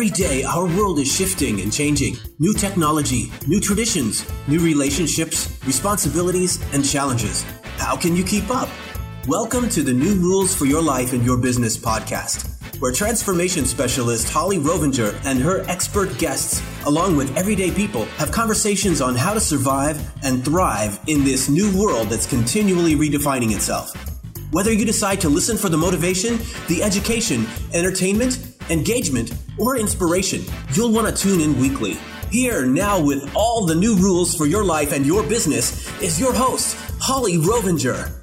Every day, our world is shifting and changing. New technology, new traditions, new relationships, responsibilities, and challenges. How can you keep up? Welcome to the New Rules for Your Life and Your Business podcast, where transformation specialist Holli Rovenger and her expert guests, along with everyday people, have conversations on how to survive and thrive in this new world that's continually redefining itself. Whether you decide to listen for the motivation, the education, entertainment, engagement, or inspiration, you'll want to tune in weekly. Here now with all the new rules for your life and your business is your host, Holli Rovenger.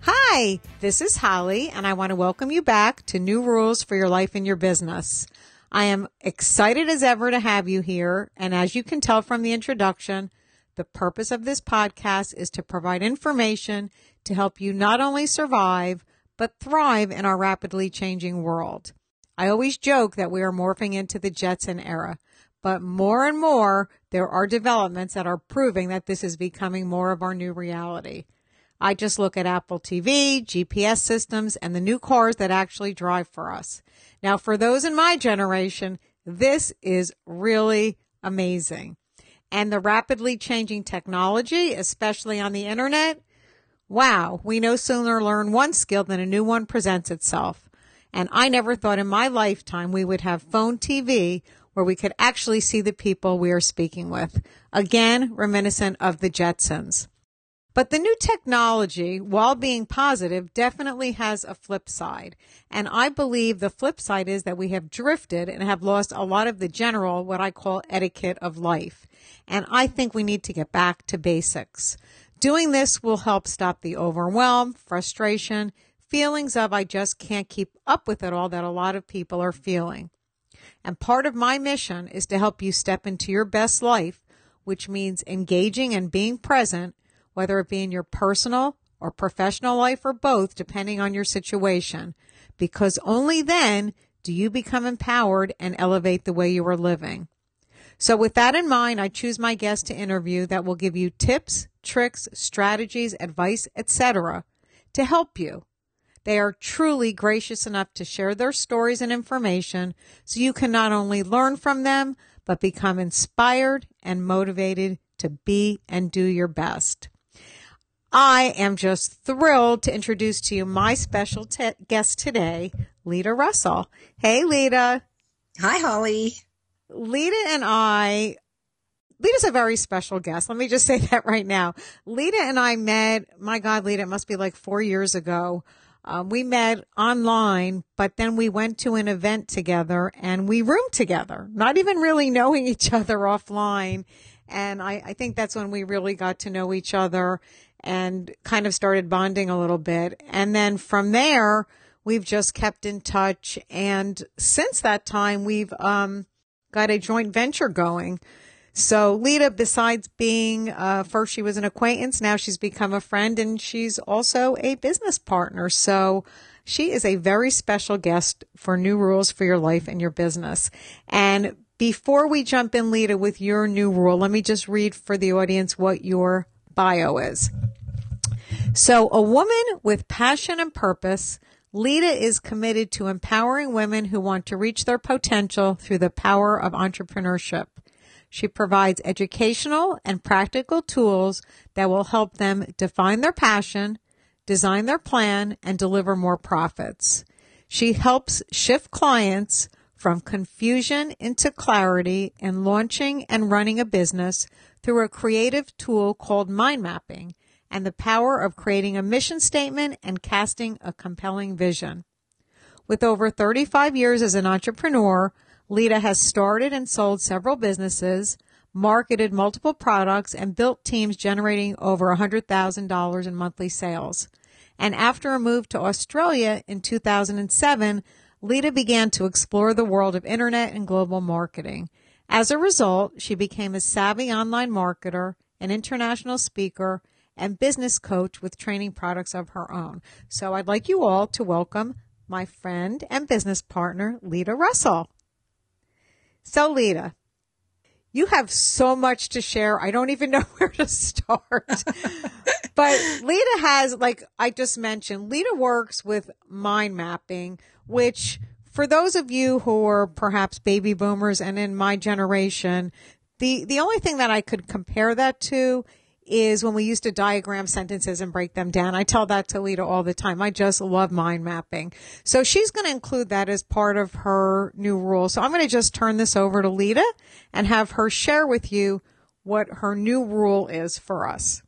Hi, this is Holli, and I want to welcome you back to New Rules for Your Life and Your Business. I am excited as ever to have you here, and as you can tell from the introduction, the purpose of this podcast is to provide information to help you not only survive, but thrive in our rapidly changing world. I always joke that we are morphing into the Jetson era, but more and more there are developments that are proving that this is becoming more of our new reality. I just look at Apple TV, GPS systems, and the new cars that actually drive for us. Now, for those in my generation, this is really amazing and the rapidly changing technology, especially on the internet, wow, we no sooner learn one skill than a new one presents itself. And I never thought in my lifetime we would have phone TV where we could actually see the people we are speaking with. Again, reminiscent of the Jetsons. But the new technology, while being positive, definitely has a flip side. And I believe the flip side is that we have drifted and have lost a lot of the general, what I call etiquette of life. And I think we need to get back to basics. Doing this will help stop the overwhelm, frustration, feelings of I just can't keep up with it all that a lot of people are feeling. And part of my mission is to help you step into your best life, which means engaging and being present, whether it be in your personal or professional life or both, depending on your situation, because only then do you become empowered and elevate the way you are living. So with that in mind, I choose my guest to interview that will give you tips, tricks, strategies, advice, etc. to help you. They are truly gracious enough to share their stories and information so you can not only learn from them, but become inspired and motivated to be and do your best. I am just thrilled to introduce to you my special guest today, Leta Russell. Hey, Leta. Hi, Holli. Leta and I, Leta's a very special guest. Let me just say that right now. Leta and I met, my God, Leta, it must be like four years ago. Um, we met online, but then we went to an event together and we roomed together, not even really knowing each other offline. And I, I think that's when we really got to know each other and kind of started bonding a little bit. And then from there, we've just kept in touch. And since that time, we've, um, got a joint venture going. So Leta, besides being, uh, first she was an acquaintance, now she's become a friend and she's also a business partner. So she is a very special guest for new rules for your life and your business. And before we jump in, Leta, with your new rule, let me just read for the audience what your bio is. So a woman with passion and purpose Leta is committed to empowering women who want to reach their potential through the power of entrepreneurship. She provides educational and practical tools that will help them define their passion, design their plan, and deliver more profits. She helps shift clients from confusion into clarity in launching and running a business through a creative tool called mind mapping and the power of creating a mission statement and casting a compelling vision. With over 35 years as an entrepreneur, Leta has started and sold several businesses, marketed multiple products, and built teams generating over $100,000 in monthly sales. And after a move to Australia in 2007, Leta began to explore the world of internet and global marketing. As a result, she became a savvy online marketer, an international speaker, and business coach with training products of her own. So I'd like you all to welcome my friend and business partner, Leta Russell. So, Leta, you have so much to share. I don't even know where to start. but Leta has, like I just mentioned, Leta works with mind mapping, which for those of you who are perhaps baby boomers and in my generation, the, the only thing that I could compare that to is when we used to diagram sentences and break them down. I tell that to Leta all the time. I just love mind mapping. So she's going to include that as part of her new rule. So I'm going to just turn this over to Leta and have her share with you what her new rule is for us.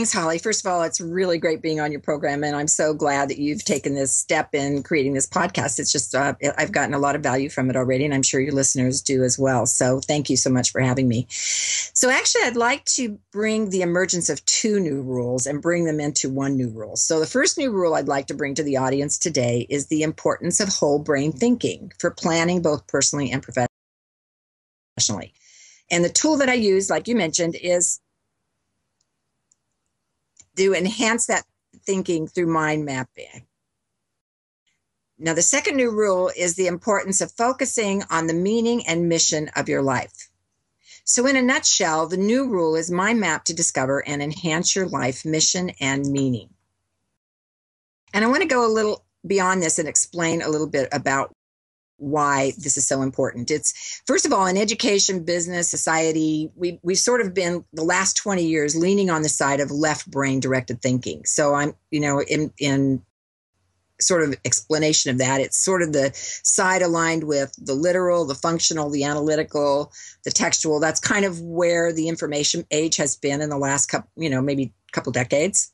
Thanks, Holli. First of all, it's really great being on your program, and I'm so glad that you've taken this step in creating this podcast. It's just, uh, I've gotten a lot of value from it already, and I'm sure your listeners do as well. So, thank you so much for having me. So, actually, I'd like to bring the emergence of two new rules and bring them into one new rule. So, the first new rule I'd like to bring to the audience today is the importance of whole brain thinking for planning both personally and professionally. And the tool that I use, like you mentioned, is to enhance that thinking through mind mapping. Now, the second new rule is the importance of focusing on the meaning and mission of your life. So, in a nutshell, the new rule is mind map to discover and enhance your life mission and meaning. And I want to go a little beyond this and explain a little bit about why this is so important. It's first of all in education, business, society, we we've sort of been the last 20 years leaning on the side of left brain directed thinking. So I'm, you know, in in sort of explanation of that, it's sort of the side aligned with the literal, the functional, the analytical, the textual. That's kind of where the information age has been in the last couple, you know, maybe couple decades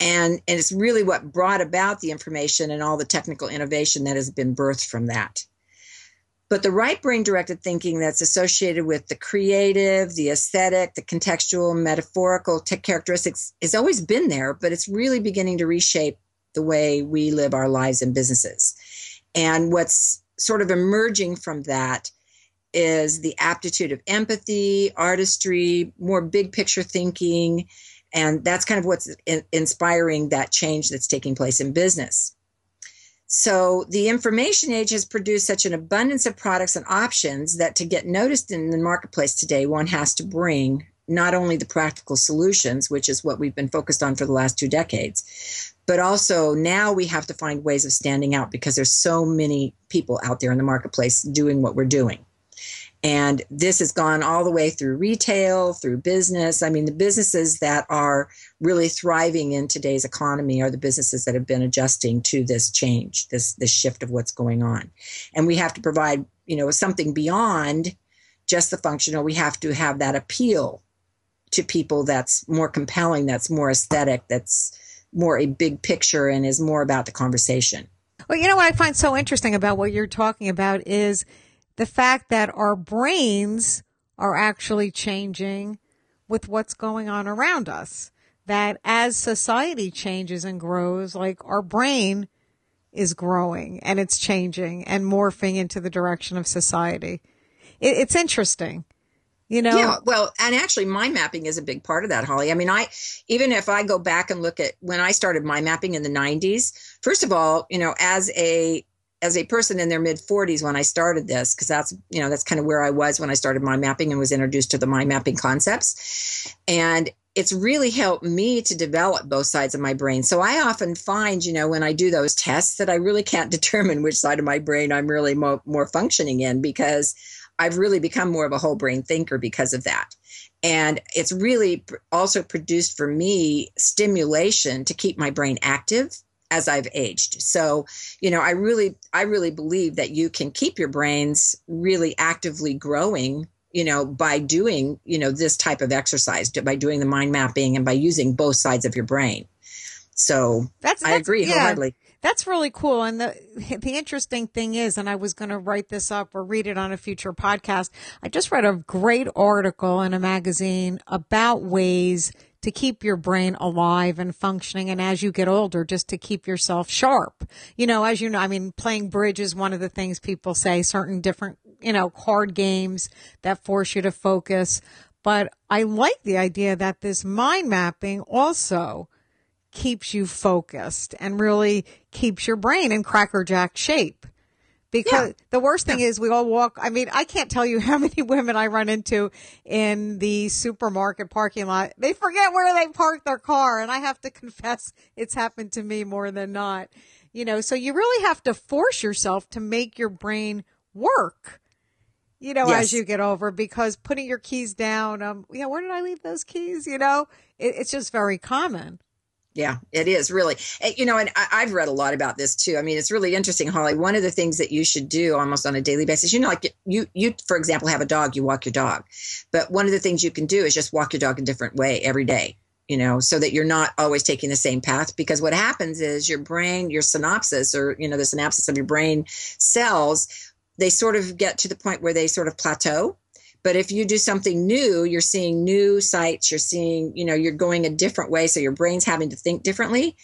and and it's really what brought about the information and all the technical innovation that has been birthed from that. But the right brain directed thinking that's associated with the creative the aesthetic the contextual metaphorical characteristics has always been there but it's really beginning to reshape the way we live our lives and businesses. And what's sort of emerging from that is the aptitude of empathy artistry more big picture thinking and that's kind of what's in- inspiring that change that's taking place in business. So the information age has produced such an abundance of products and options that to get noticed in the marketplace today, one has to bring not only the practical solutions, which is what we've been focused on for the last two decades, but also now we have to find ways of standing out because there's so many people out there in the marketplace doing what we're doing. And this has gone all the way through retail, through business. I mean, the businesses that are really thriving in today's economy are the businesses that have been adjusting to this change, this this shift of what's going on. And we have to provide, you know, something beyond just the functional. We have to have that appeal to people that's more compelling, that's more aesthetic, that's more a big picture and is more about the conversation. Well, you know what I find so interesting about what you're talking about is the fact that our brains are actually changing with what's going on around us. That as society changes and grows, like our brain is growing and it's changing and morphing into the direction of society. It, it's interesting. You know? Yeah, well, and actually mind mapping is a big part of that, Holli. I mean, I even if I go back and look at when I started mind mapping in the 90s, first of all, you know, as a as a person in their mid 40s when I started this, because that's you know that's kind of where I was when I started mind mapping and was introduced to the mind mapping concepts, and it's really helped me to develop both sides of my brain. So I often find, you know, when I do those tests, that I really can't determine which side of my brain I'm really mo- more functioning in because I've really become more of a whole brain thinker because of that. And it's really also produced for me stimulation to keep my brain active as I've aged. So, you know, I really I really believe that you can keep your brains really actively growing, you know, by doing, you know, this type of exercise, by doing the mind mapping and by using both sides of your brain. So, that's, that's I agree yeah, wholeheartedly. That's really cool. And the the interesting thing is, and I was going to write this up or read it on a future podcast. I just read a great article in a magazine about ways to keep your brain alive and functioning. And as you get older, just to keep yourself sharp. You know, as you know, I mean, playing bridge is one of the things people say, certain different, you know, card games that force you to focus. But I like the idea that this mind mapping also keeps you focused and really keeps your brain in crackerjack shape. Because yeah. the worst thing yeah. is we all walk. I mean, I can't tell you how many women I run into in the supermarket parking lot. They forget where they park their car. And I have to confess it's happened to me more than not, you know, so you really have to force yourself to make your brain work you know, yes. as you get over because putting your keys down, um, yeah, where did I leave those keys? You know, it, it's just very common. Yeah, it is really. Eh, you know, and I, have read a lot about this too. I mean, it's really interesting, Holli. One of the things that you should do almost on a daily basis, you know, like you, you, for example, have a dog, you walk your dog. But one of the things you can do is just walk your dog a different way every day, you know, so that you're not always taking the same path. Because what happens is your brain, your synapses, or, you know, the synapses of your brain cells, they sort of get to the point where they sort of plateau but if you do something new, you're seeing new sights, you're seeing, you know, you're going a different way. So your brain's having to think differently.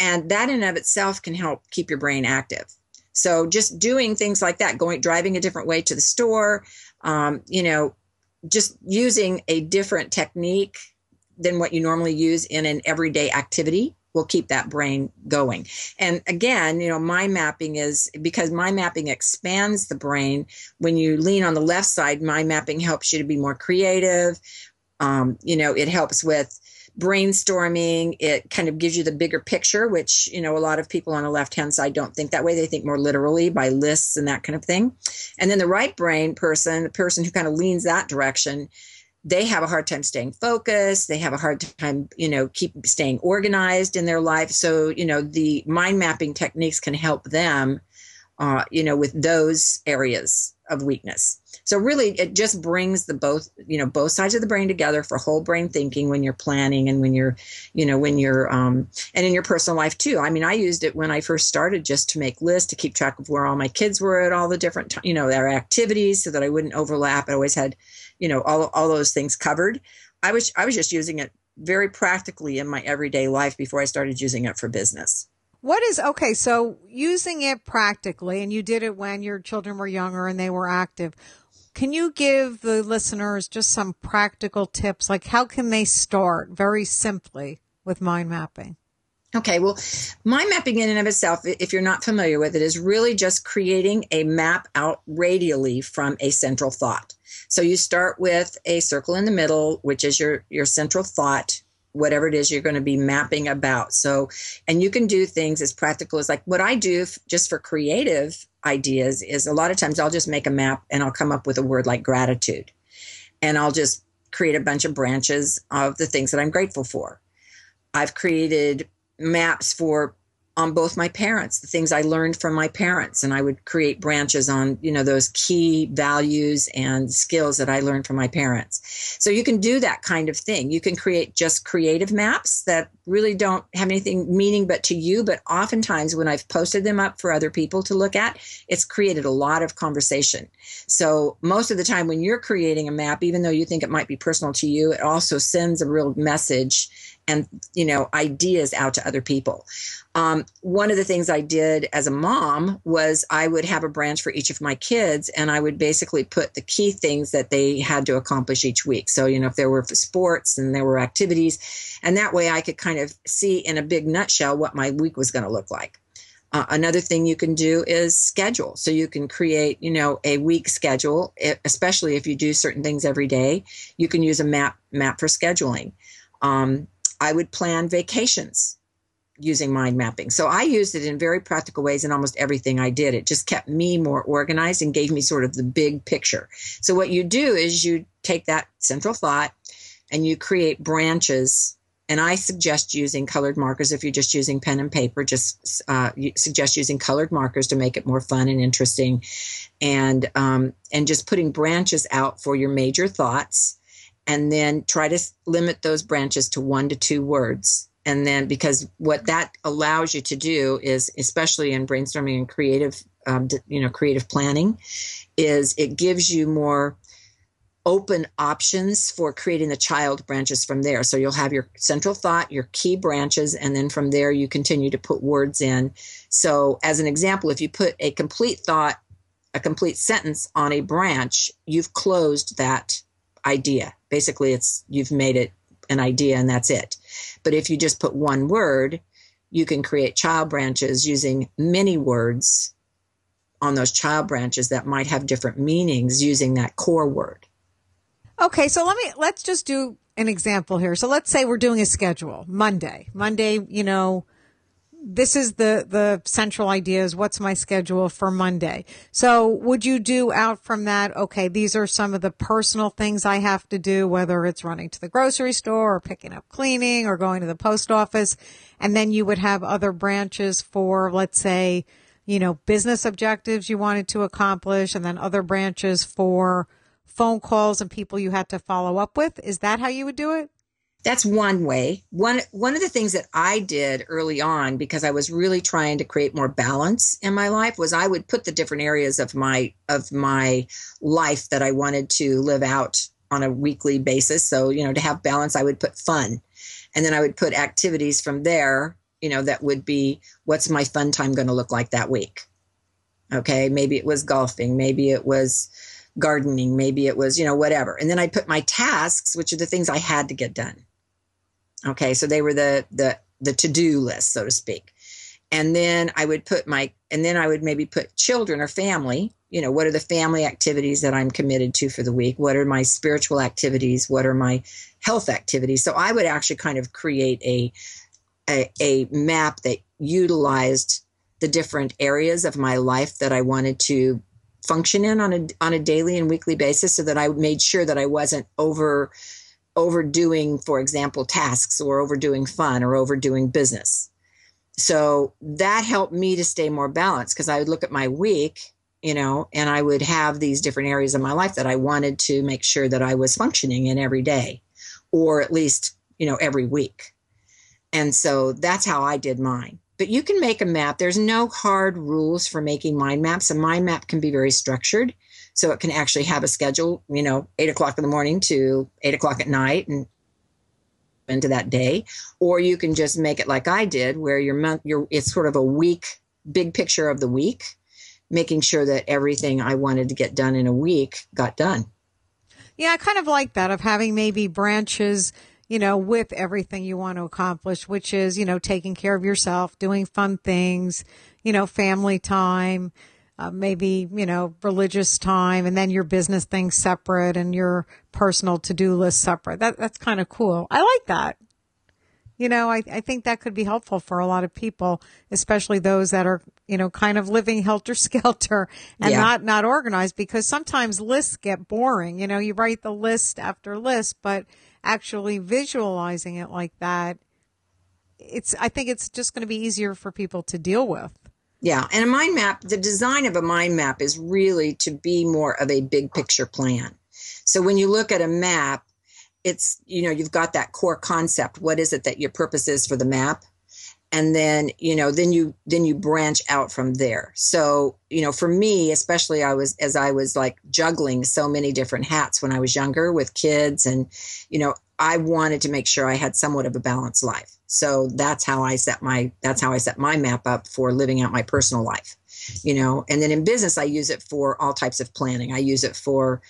And that in and of itself can help keep your brain active. So just doing things like that, going, driving a different way to the store, um, you know, just using a different technique than what you normally use in an everyday activity will keep that brain going. And again, you know, mind mapping is because mind mapping expands the brain. When you lean on the left side, mind mapping helps you to be more creative. Um, you know, it helps with brainstorming. It kind of gives you the bigger picture, which, you know, a lot of people on the left hand side don't think that way. They think more literally by lists and that kind of thing. And then the right brain person, the person who kind of leans that direction, they have a hard time staying focused. They have a hard time you know keep staying organized in their life. So you know the mind mapping techniques can help them uh, you know with those areas of weakness. So really it just brings the both you know both sides of the brain together for whole brain thinking when you're planning and when you're you know when you're um and in your personal life too. I mean i used it when i first started just to make lists to keep track of where all my kids were at all the different you know their activities so that i wouldn't overlap. I always had you know all, all those things covered. I was i was just using it very practically in my everyday life before i started using it for business. What is okay so using it practically and you did it when your children were younger and they were active. Can you give the listeners just some practical tips? Like how can they start very simply with mind mapping Okay, well, mind mapping in and of itself, if you're not familiar with it, is really just creating a map out radially from a central thought. So you start with a circle in the middle, which is your your central thought, whatever it is you're going to be mapping about. So, and you can do things as practical as like what I do just for creative ideas is a lot of times I'll just make a map and I'll come up with a word like gratitude, and I'll just create a bunch of branches of the things that I'm grateful for. I've created maps for on both my parents, the things I learned from my parents, and I would create branches on, you know, those key values and skills that I learned from my parents. So you can do that kind of thing. You can create just creative maps that really don't have anything meaning but to you, but oftentimes when I've posted them up for other people to look at, it's created a lot of conversation. So most of the time when you're creating a map, even though you think it might be personal to you, it also sends a real message and you know ideas out to other people um, one of the things i did as a mom was i would have a branch for each of my kids and i would basically put the key things that they had to accomplish each week so you know if there were sports and there were activities and that way i could kind of see in a big nutshell what my week was going to look like uh, another thing you can do is schedule. So you can create, you know, a week schedule, especially if you do certain things every day. You can use a map map for scheduling. Um, I would plan vacations using mind mapping. So I used it in very practical ways in almost everything I did. It just kept me more organized and gave me sort of the big picture. So what you do is you take that central thought and you create branches. And I suggest using colored markers if you're just using pen and paper. Just uh, suggest using colored markers to make it more fun and interesting, and um, and just putting branches out for your major thoughts and then try to limit those branches to one to two words. And then, because what that allows you to do is, especially in brainstorming and creative, um, you know, creative planning, is it gives you more open options for creating the child branches from there. So you'll have your central thought, your key branches, and then from there you continue to put words in. So, as an example, if you put a complete thought, a complete sentence on a branch, you've closed that idea. Basically, it's you've made it an idea and that's it. But if you just put one word, you can create child branches using many words on those child branches that might have different meanings using that core word. Okay, so let me let's just do an example here. So let's say we're doing a schedule Monday. Monday, you know, this is the the central idea is what's my schedule for Monday. So would you do out from that? Okay, these are some of the personal things I have to do, whether it's running to the grocery store or picking up cleaning or going to the post office, and then you would have other branches for, let's say, you know, business objectives you wanted to accomplish, and then other branches for phone calls and people you had to follow up with. Is that how you would do it? That's one way. One one of the things that I did early on because I was really trying to create more balance in my life was I would put the different areas of my of my life that I wanted to live out on a weekly basis. So, you know, to have balance, I would put fun. And then I would put activities from there, you know, that would be what's my fun time going to look like that week? Okay, maybe it was golfing, maybe it was gardening, maybe it was, you know, whatever. And then I put my tasks, which are the things I had to get done. Okay, so they were the the the to-do list, so to speak. And then I would put my and then I would maybe put children or family, you know, what are the family activities that I'm committed to for the week? What are my spiritual activities? What are my health activities? So I would actually kind of create a a, a map that utilized the different areas of my life that I wanted to function in on a on a daily and weekly basis so that I made sure that I wasn't over overdoing, for example, tasks or overdoing fun or overdoing business. So that helped me to stay more balanced because I would look at my week, you know, and I would have these different areas of my life that I wanted to make sure that I was functioning in every day or at least, you know, every week. And so that's how I did mine. But you can make a map. There's no hard rules for making mind maps. A mind map can be very structured. So it can actually have a schedule, you know, eight o'clock in the morning to eight o'clock at night and into that day. Or you can just make it like I did, where your month, your it's sort of a week, big picture of the week, making sure that everything I wanted to get done in a week got done. Yeah, I kind of like that of having maybe branches you know, with everything you want to accomplish, which is, you know, taking care of yourself, doing fun things, you know, family time, uh, maybe, you know, religious time and then your business things separate and your personal to-do list separate. That, that's kind of cool. I like that. You know, I, I think that could be helpful for a lot of people, especially those that are, you know, kind of living helter skelter and yeah. not, not organized because sometimes lists get boring. You know, you write the list after list, but actually visualizing it like that, it's, I think it's just going to be easier for people to deal with. Yeah, and a mind map, the design of a mind map is really to be more of a big picture plan. So when you look at a map, it's, you know, you've got that core concept. What is it that your purpose is for the map? And then, you know, then you then you branch out from there. So, you know, for me, especially I was as I was like juggling so many different hats when I was younger with kids and, you know, I wanted to make sure I had somewhat of a balanced life. So that's how I set my that's how I set my map up for living out my personal life. You know, and then in business I use it for all types of planning. I use it for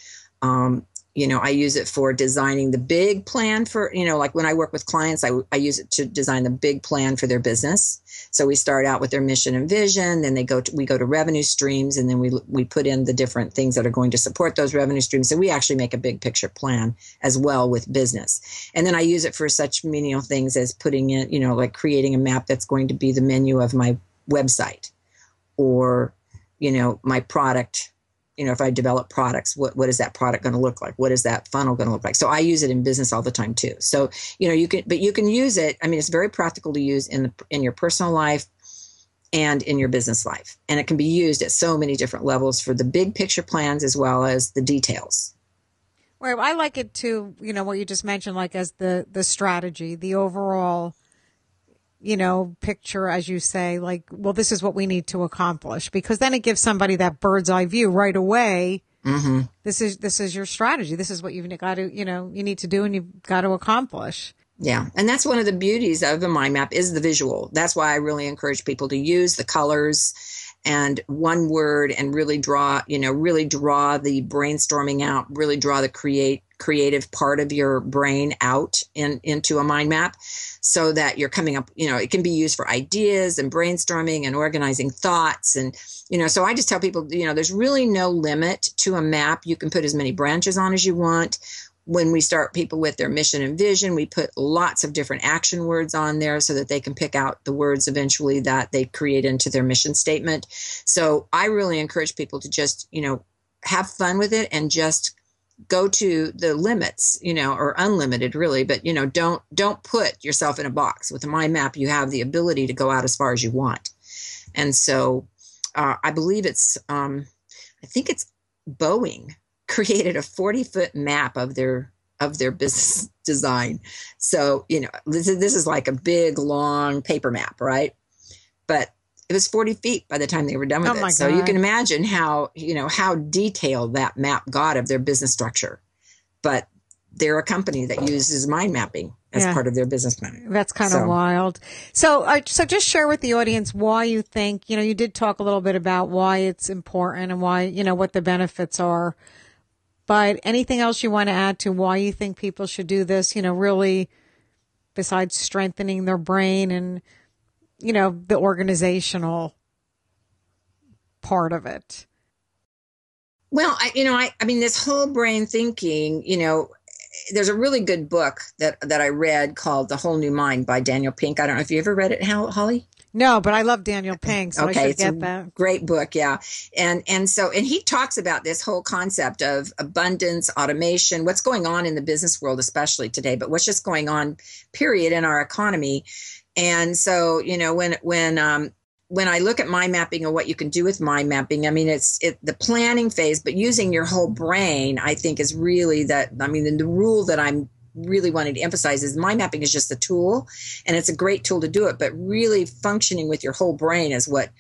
um, you know i use it for designing the big plan for you know like when i work with clients I, I use it to design the big plan for their business so we start out with their mission and vision then they go to we go to revenue streams and then we we put in the different things that are going to support those revenue streams. So we actually make a big picture plan as well with business. And then i use it for such menial things as putting in you know like creating a map that's going to be the menu of my website or you know my product you know, if I develop products, what, what is that product going to look like? What is that funnel going to look like? So I use it in business all the time too. So, you know, you can, but you can use it. I mean, it's very practical to use in the, in your personal life and in your business life. And it can be used at so many different levels for the big picture plans as well as the details. Well, I like it too, you know, what you just mentioned, like as the, the strategy, the overall, you know, picture, as you say, like, well, this is what we need to accomplish because then it gives somebody that bird's eye view right away. Mm-hmm. This is, this is your strategy. This is what you've got to, you know, you need to do and you've got to accomplish. Yeah. And that's one of the beauties of a mind map is the visual. That's why I really encourage people to use the colors and one word and really draw, you know, really draw the brainstorming out, really draw the create creative part of your brain out in, into a mind map so that you're coming up, you know, it can be used for ideas and brainstorming and organizing thoughts. And, you know, so I just tell people, you know, there's really no limit to a map. You can put as many branches on as you want when we start people with their mission and vision, we put lots of different action words on there so that they can pick out the words eventually that they create into their mission statement. So I really encourage people to just, you know, have fun with it and just go to the limits, you know, or unlimited really, but you know, don't don't put yourself in a box. With a mind map, you have the ability to go out as far as you want. And so uh, I believe it's um, I think it's Boeing created a 40 foot map of their of their business design. So, you know, this is, this is like a big, long paper map, right? But it was 40 feet by the time they were done with oh it. So you can imagine how, you know, how detailed that map got of their business structure. But they're a company that uses mind mapping as yeah. part of their business plan. That's kind so. of wild. So, uh, so just share with the audience why you think, you know, you did talk a little bit about why it's important and why, you know, what the benefits are but anything else you want to add to why you think people should do this, you know, really besides strengthening their brain and, you know, the organizational part of it? Well, I, you know, I, I mean, this whole brain thinking, you know, there's a really good book that that I read called The Whole New Mind by Daniel Pink. I don't know if you ever read it, Holli. No, but I love Daniel Pink, so okay, I should it's get a that. Great book, yeah. And and so and he talks about this whole concept of abundance, automation, what's going on in the business world, especially today, but what's just going on, period, in our economy. And so, you know, when when um, when I look at mind mapping and what you can do with mind mapping, I mean, it's it, the planning phase, but using your whole brain, I think, is really that. I mean, the rule that I'm really wanting to emphasize is mind mapping is just a tool and it's a great tool to do it but really functioning with your whole brain is what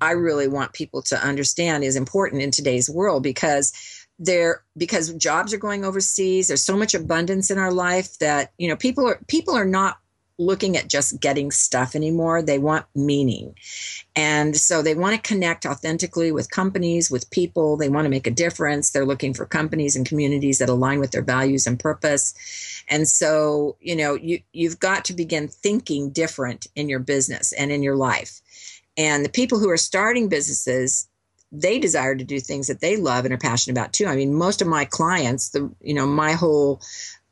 i really want people to understand is important in today's world because there because jobs are going overseas there's so much abundance in our life that you know people are people are not looking at just getting stuff anymore. They want meaning. And so they want to connect authentically with companies, with people. They want to make a difference. They're looking for companies and communities that align with their values and purpose. And so, you know, you, you've got to begin thinking different in your business and in your life. And the people who are starting businesses, they desire to do things that they love and are passionate about too. I mean, most of my clients, the you know, my whole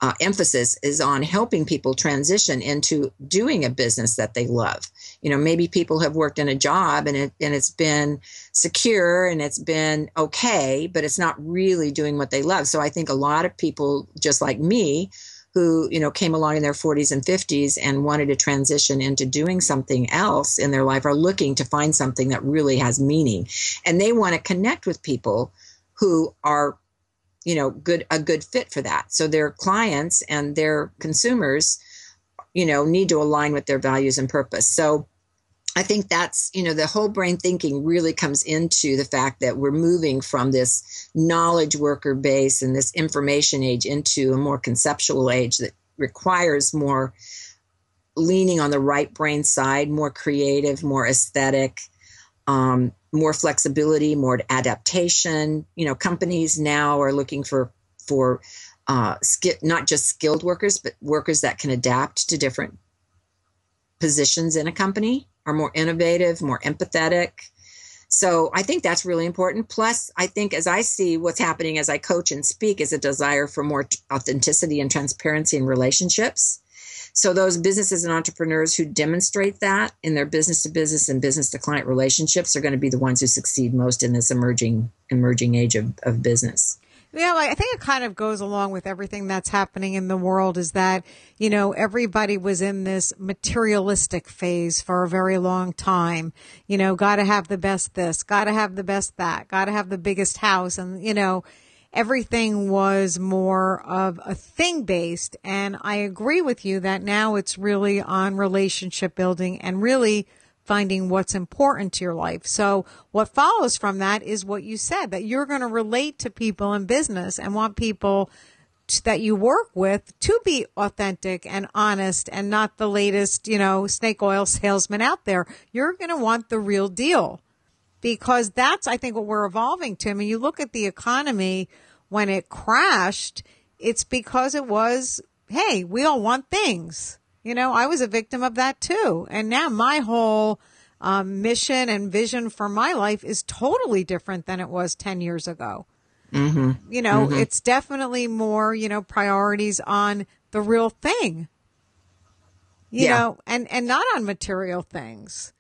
uh, emphasis is on helping people transition into doing a business that they love. You know, maybe people have worked in a job and it and it's been secure and it's been okay, but it's not really doing what they love. So I think a lot of people, just like me, who you know came along in their 40s and 50s and wanted to transition into doing something else in their life are looking to find something that really has meaning and they want to connect with people who are you know good a good fit for that. So their clients and their consumers you know need to align with their values and purpose. So I think that's, you know, the whole brain thinking really comes into the fact that we're moving from this knowledge worker base and this information age into a more conceptual age that requires more leaning on the right brain side, more creative, more aesthetic, um, more flexibility, more adaptation. You know, companies now are looking for for uh, not just skilled workers, but workers that can adapt to different positions in a company, are more innovative, more empathetic. So I think that's really important. Plus, I think as I see what's happening as I coach and speak is a desire for more authenticity and transparency in relationships. So those businesses and entrepreneurs who demonstrate that in their business to business and business to client relationships are going to be the ones who succeed most in this emerging emerging age of, of business. Yeah, I think it kind of goes along with everything that's happening in the world is that, you know, everybody was in this materialistic phase for a very long time. You know, got to have the best this, got to have the best that, got to have the biggest house. And, you know, everything was more of a thing based. And I agree with you that now it's really on relationship building and really finding what's important to your life. So what follows from that is what you said, that you're going to relate to people in business and want people that you work with to be authentic and honest and not the latest, you know, snake oil salesman out there. You're going to want the real deal because that's, I think, what we're evolving to. I mean, you look at the economy when it crashed, it's because it was, hey, we all want things. You know, I was a victim of that too. And now my whole um, mission and vision for my life is totally different than it was 10 years ago. Mm-hmm. You know, mm-hmm. it's definitely more, you know, priorities on the real thing. You yeah. know, and, and not on material things.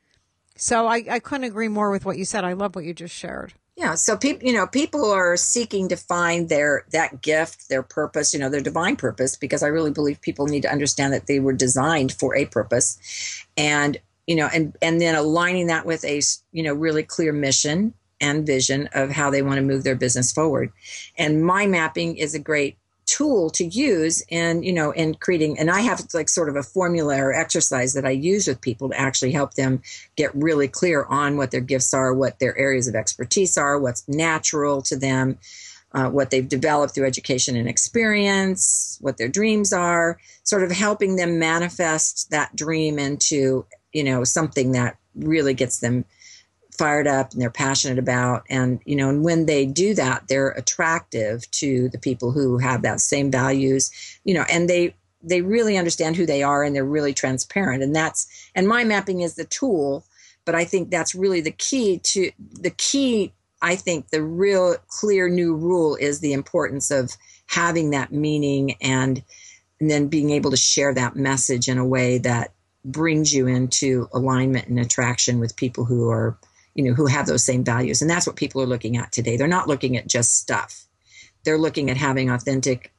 So I, I couldn't agree more with what you said. I love what you just shared. Yeah, so people, you know, people are seeking to find their that gift, their purpose, you know, their divine purpose because I really believe people need to understand that they were designed for a purpose. And, you know, and and then aligning that with a, you know, really clear mission and vision of how they want to move their business forward. And mind mapping is a great tool to use in you know in creating and i have like sort of a formula or exercise that i use with people to actually help them get really clear on what their gifts are what their areas of expertise are what's natural to them uh, what they've developed through education and experience what their dreams are sort of helping them manifest that dream into you know something that really gets them fired up and they're passionate about. And you know and when they do that they're attractive to the people who have that same values you know and they they really understand who they are and they're really transparent. And that's and mind mapping is the tool but i think that's really the key to the key i think the real clear new rule is the importance of having that meaning and and then being able to share that message in a way that brings you into alignment and attraction with people who are you know, who have those same values. And that's what people are looking at today. They're not looking at just stuff. They're looking at having authentic,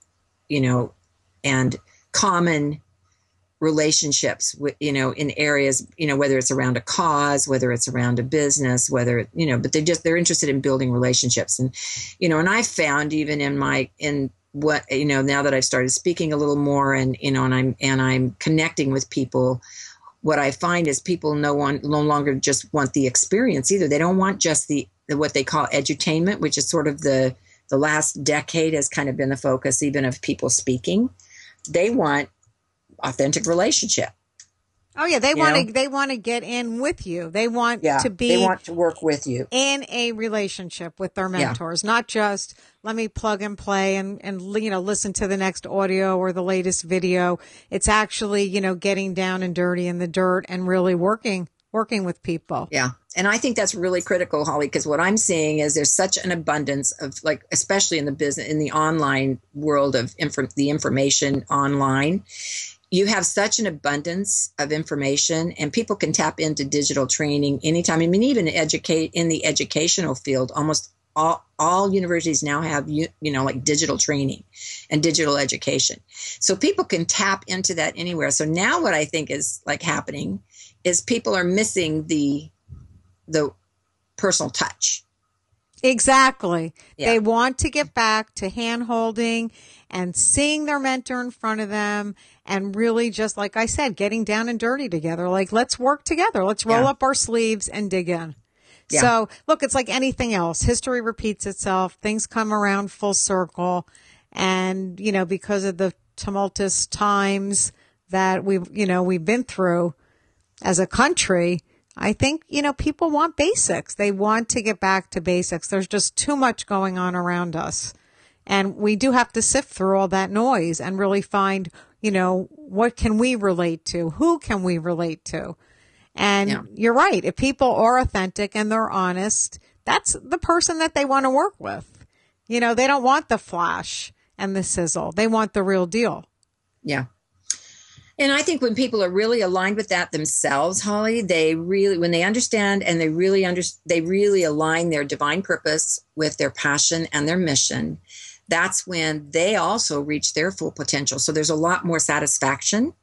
you know, and common relationships with, you know, in areas, you know, whether it's around a cause, whether it's around a business, whether, you know, but they just, they're interested in building relationships. And, you know, and I found even in my, in, what you know now that i've started speaking a little more and you know and i'm and i'm connecting with people what I find is people no one no longer just want the experience either. They don't want just the, the what they call edutainment, which is sort of the the last decade has kind of been the focus even of people speaking. They want authentic relationship. Oh yeah, they want to they want to get in with you. They want yeah, to be they want to work with you in a relationship with their mentors, yeah. not just let me plug and play and and you know listen to the next audio or the latest video. It's actually, you know, getting down and dirty in the dirt and really working working with people. Yeah. And I think that's really critical, Holli, because what I'm seeing is there's such an abundance of like, especially in the business, in the online world of inf- the information online you have such an abundance of information and people can tap into digital training anytime. I mean, even educate in the educational field, almost all, all universities now have you, you know like digital training and digital education so people can tap into that anywhere so now what i think is like happening is people are missing the the personal touch Exactly. Yeah. They want to get back to hand holding and seeing their mentor in front of them and really just like I said, getting down and dirty together. Like let's work together. Let's roll yeah. up our sleeves and dig in. Yeah. So look, it's like anything else. History repeats itself. Things come around full circle. And, you know, because of the tumultuous times that we've, you know, we've been through as a country, I think, you know, people want basics. They want to get back to basics. There's just too much going on around us. And we do have to sift through all that noise and really find, you know, what can we relate to? Who can we relate to? And yeah. you're right. If people are authentic and they're honest, that's the person that they want to work with. You know, they don't want the flash and the sizzle. They want the real deal. Yeah. And I think when people are really aligned with that themselves, Holli, they really, when they understand and they really under, they really align their divine purpose with their passion and their mission. That's when they also reach their full potential. So there's a lot more satisfaction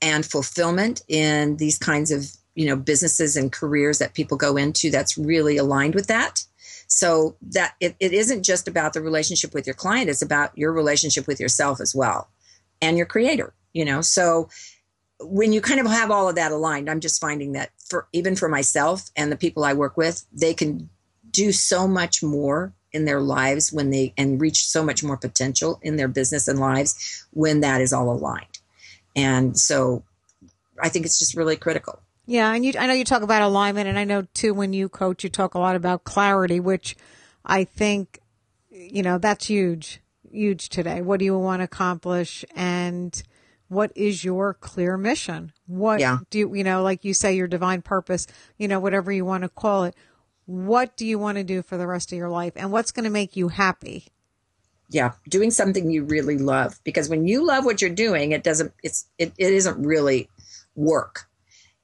and fulfillment in these kinds of, you know, businesses and careers that people go into that's really aligned with that. So that it, it isn't just about the relationship with your client, it's about your relationship with yourself as well and your creator you know so when you kind of have all of that aligned i'm just finding that for even for myself and the people i work with they can do so much more in their lives when they and reach so much more potential in their business and lives when that is all aligned and so i think it's just really critical Yeah, and you, I know you talk about alignment, and I know too when you coach, you talk a lot about clarity, which I think, you know, that's huge, huge today. What do you want to accomplish, and what is your clear mission? What Yeah. do you, you know, like you say, your divine purpose, you know, whatever you want to call it. What do you want to do for the rest of your life, and what's going to make you happy? Yeah, doing something you really love because when you love what you're doing, it doesn't it's it, it isn't really work.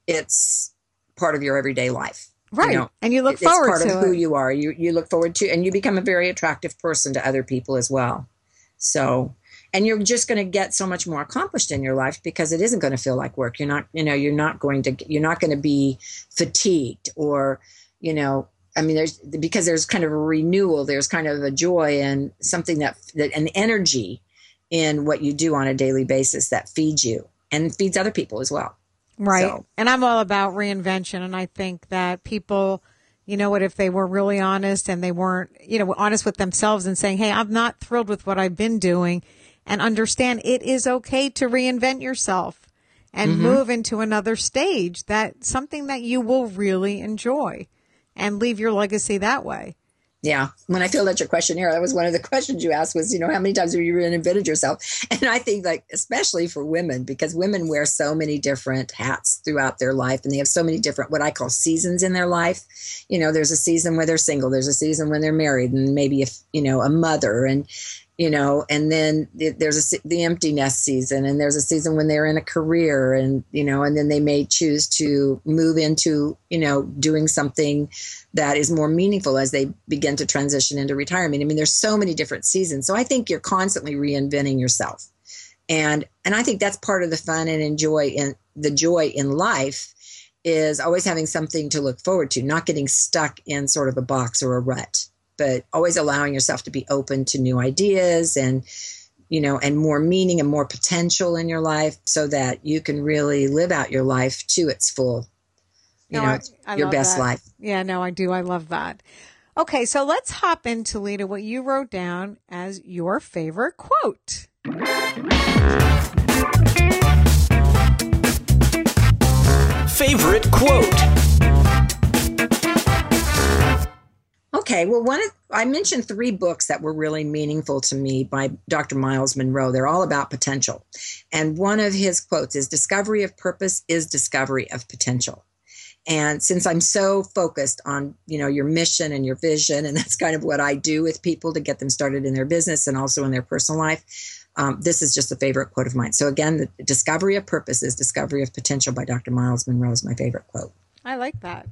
It's part of your everyday life. you Right, know. and you look it's forward part to of who you are. You you look forward to and you become a very attractive person to other people as well. So and you're just going to get so much more accomplished in your life because it isn't going to feel like work. You're not, you know, you're not going to you're not going to be fatigued or, you know, I mean there's because there's kind of a renewal, there's kind of a joy and something that that an energy in what you do on a daily basis that feeds you and feeds other people as well. Right. So- And I'm all about reinvention. And I think that people, you know what, if they were really honest and they weren't, you know, honest with themselves and saying, Hey, I'm not thrilled with what I've been doing and understand it is okay to reinvent yourself and Mm-hmm. move into another stage that something that you will really enjoy and leave your legacy that way. Yeah. When I filled out your questionnaire, that was one of the questions you asked was, you know, how many times have you reinvented yourself? And I think like, especially for women, because women wear so many different hats throughout their life and they have so many different, what I call seasons in their life. You know, there's a season where they're single. There's a season when they're married and maybe if, you know, a mother and, you know, and then there's a, the empty nest season and there's a season when they're in a career and, you know, and then they may choose to move into, you know, doing something that is more meaningful as they begin to transition into retirement. I mean, there's so many different seasons. So I think you're constantly reinventing yourself. And and I think that's part of the fun and enjoy in the joy in life is always having something to look forward to, not getting stuck in sort of a box or a rut, but always allowing yourself to be open to new ideas and you know, and more meaning and more potential in your life so that you can really live out your life to its full, you No, know, I- I your best that. life. Yeah, no, I do. I love that. Okay, so let's hop into Leta what you wrote down as your favorite quote. Favorite quote. Okay, well, one of, I mentioned three books that were really meaningful to me by Dr. Myles Munroe. They're all about potential, and one of his quotes is "Discovery of purpose is discovery of potential." And since I'm so focused on you know your mission and your vision, and that's kind of what I do with people to get them started in their business and also in their personal life, um, this is just a favorite quote of mine. So again, the discovery of purpose is discovery of potential by Dr. Myles Munroe is my favorite quote. I like that.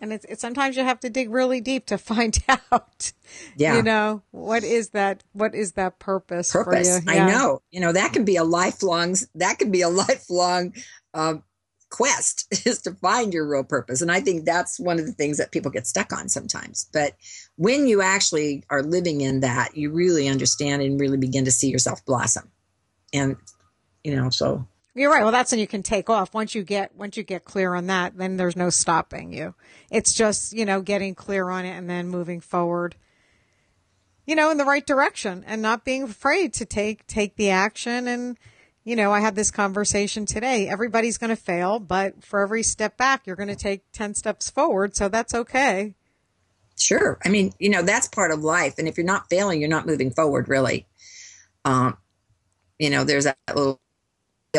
And it's, it's sometimes you have to dig really deep to find out. Yeah. You know, what is that what is that purpose, purpose. for you? I know. You know, that can be a lifelong that can be a lifelong um, quest is to find your real purpose. And I think that's one of the things that people get stuck on sometimes. But when you actually are living in that, you really understand and really begin to see yourself blossom. And you know, so You're right. Well, that's when you can take off. Once you get once you get clear on that, then there's no stopping you. It's just you know getting clear on it and then moving forward. You know, in the right direction and not being afraid to take take the action. And you know, I had this conversation today. Everybody's going to fail, but for every step back, you're going to take ten steps forward. So that's okay. Sure. I mean, you know, that's part of life. And if you're not failing, you're not moving forward, really. Um, you know, there's that little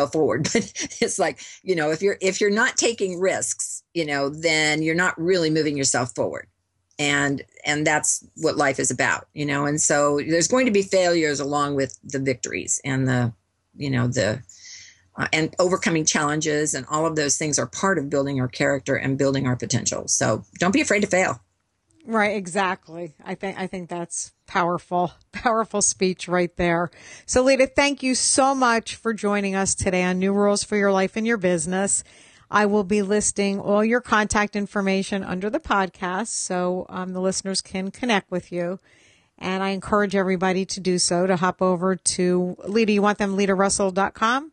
forward, but it's like, you know, if you're if you're not taking risks, you know, then you're not really moving yourself forward. And and that's what life is about, you know. And so there's going to be failures along with the victories and the, you know, the uh, and overcoming challenges and all of those things are part of building our character and building our potential. So don't be afraid to fail. Right, exactly. I think I think that's powerful, powerful speech right there. So, Leta, thank you so much for joining us today on New Rules for Your Life and Your Business. I will be listing all your contact information under the podcast so um, the listeners can connect with you. And I encourage everybody to do so to hop over to Leta. You want them letarussell.com?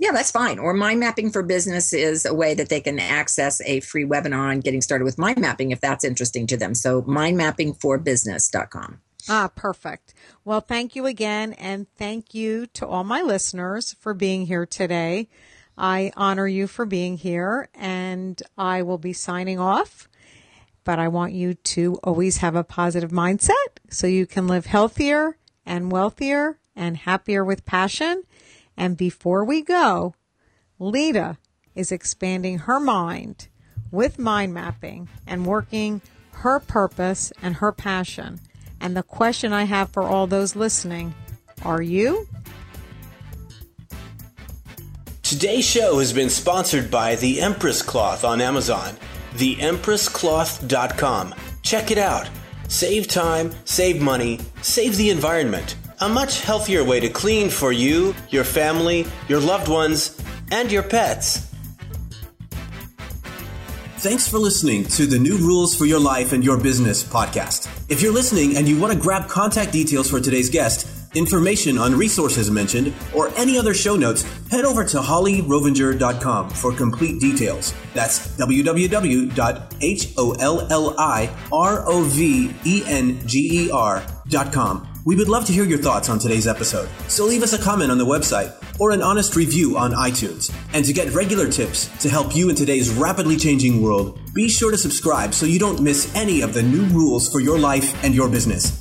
Yeah, that's fine. Or Mind Mapping for Business is a way that they can access a free webinar on getting started with mind mapping if that's interesting to them. So mindmappingforbusiness.com. Ah, perfect. Well, thank you again. And thank you to all my listeners for being here today. I honor you for being here and I will be signing off. But I want you to always have a positive mindset so you can live healthier and wealthier and happier with passion. And before we go, Leta is expanding her mind with mind mapping and working her purpose and her passion. And the question I have for all those listening are you? Today's show has been sponsored by the Empress Cloth on Amazon, theempresscloth.com. Check it out. Save time, save money, save the environment. A much healthier way to clean for you, your family, your loved ones, and your pets. Thanks for listening to the New Rules for Your Life and Your Business podcast. If you're listening and you want to grab contact details for today's guest, information on resources mentioned, or any other show notes, head over to hollirovenger.com for complete details. That's www.hollirovenger.com. We would love to hear your thoughts on today's episode, so leave us a comment on the website or an honest review on iTunes. And to get regular tips to help you in today's rapidly changing world, be sure to subscribe so you don't miss any of the new rules for your life and your business.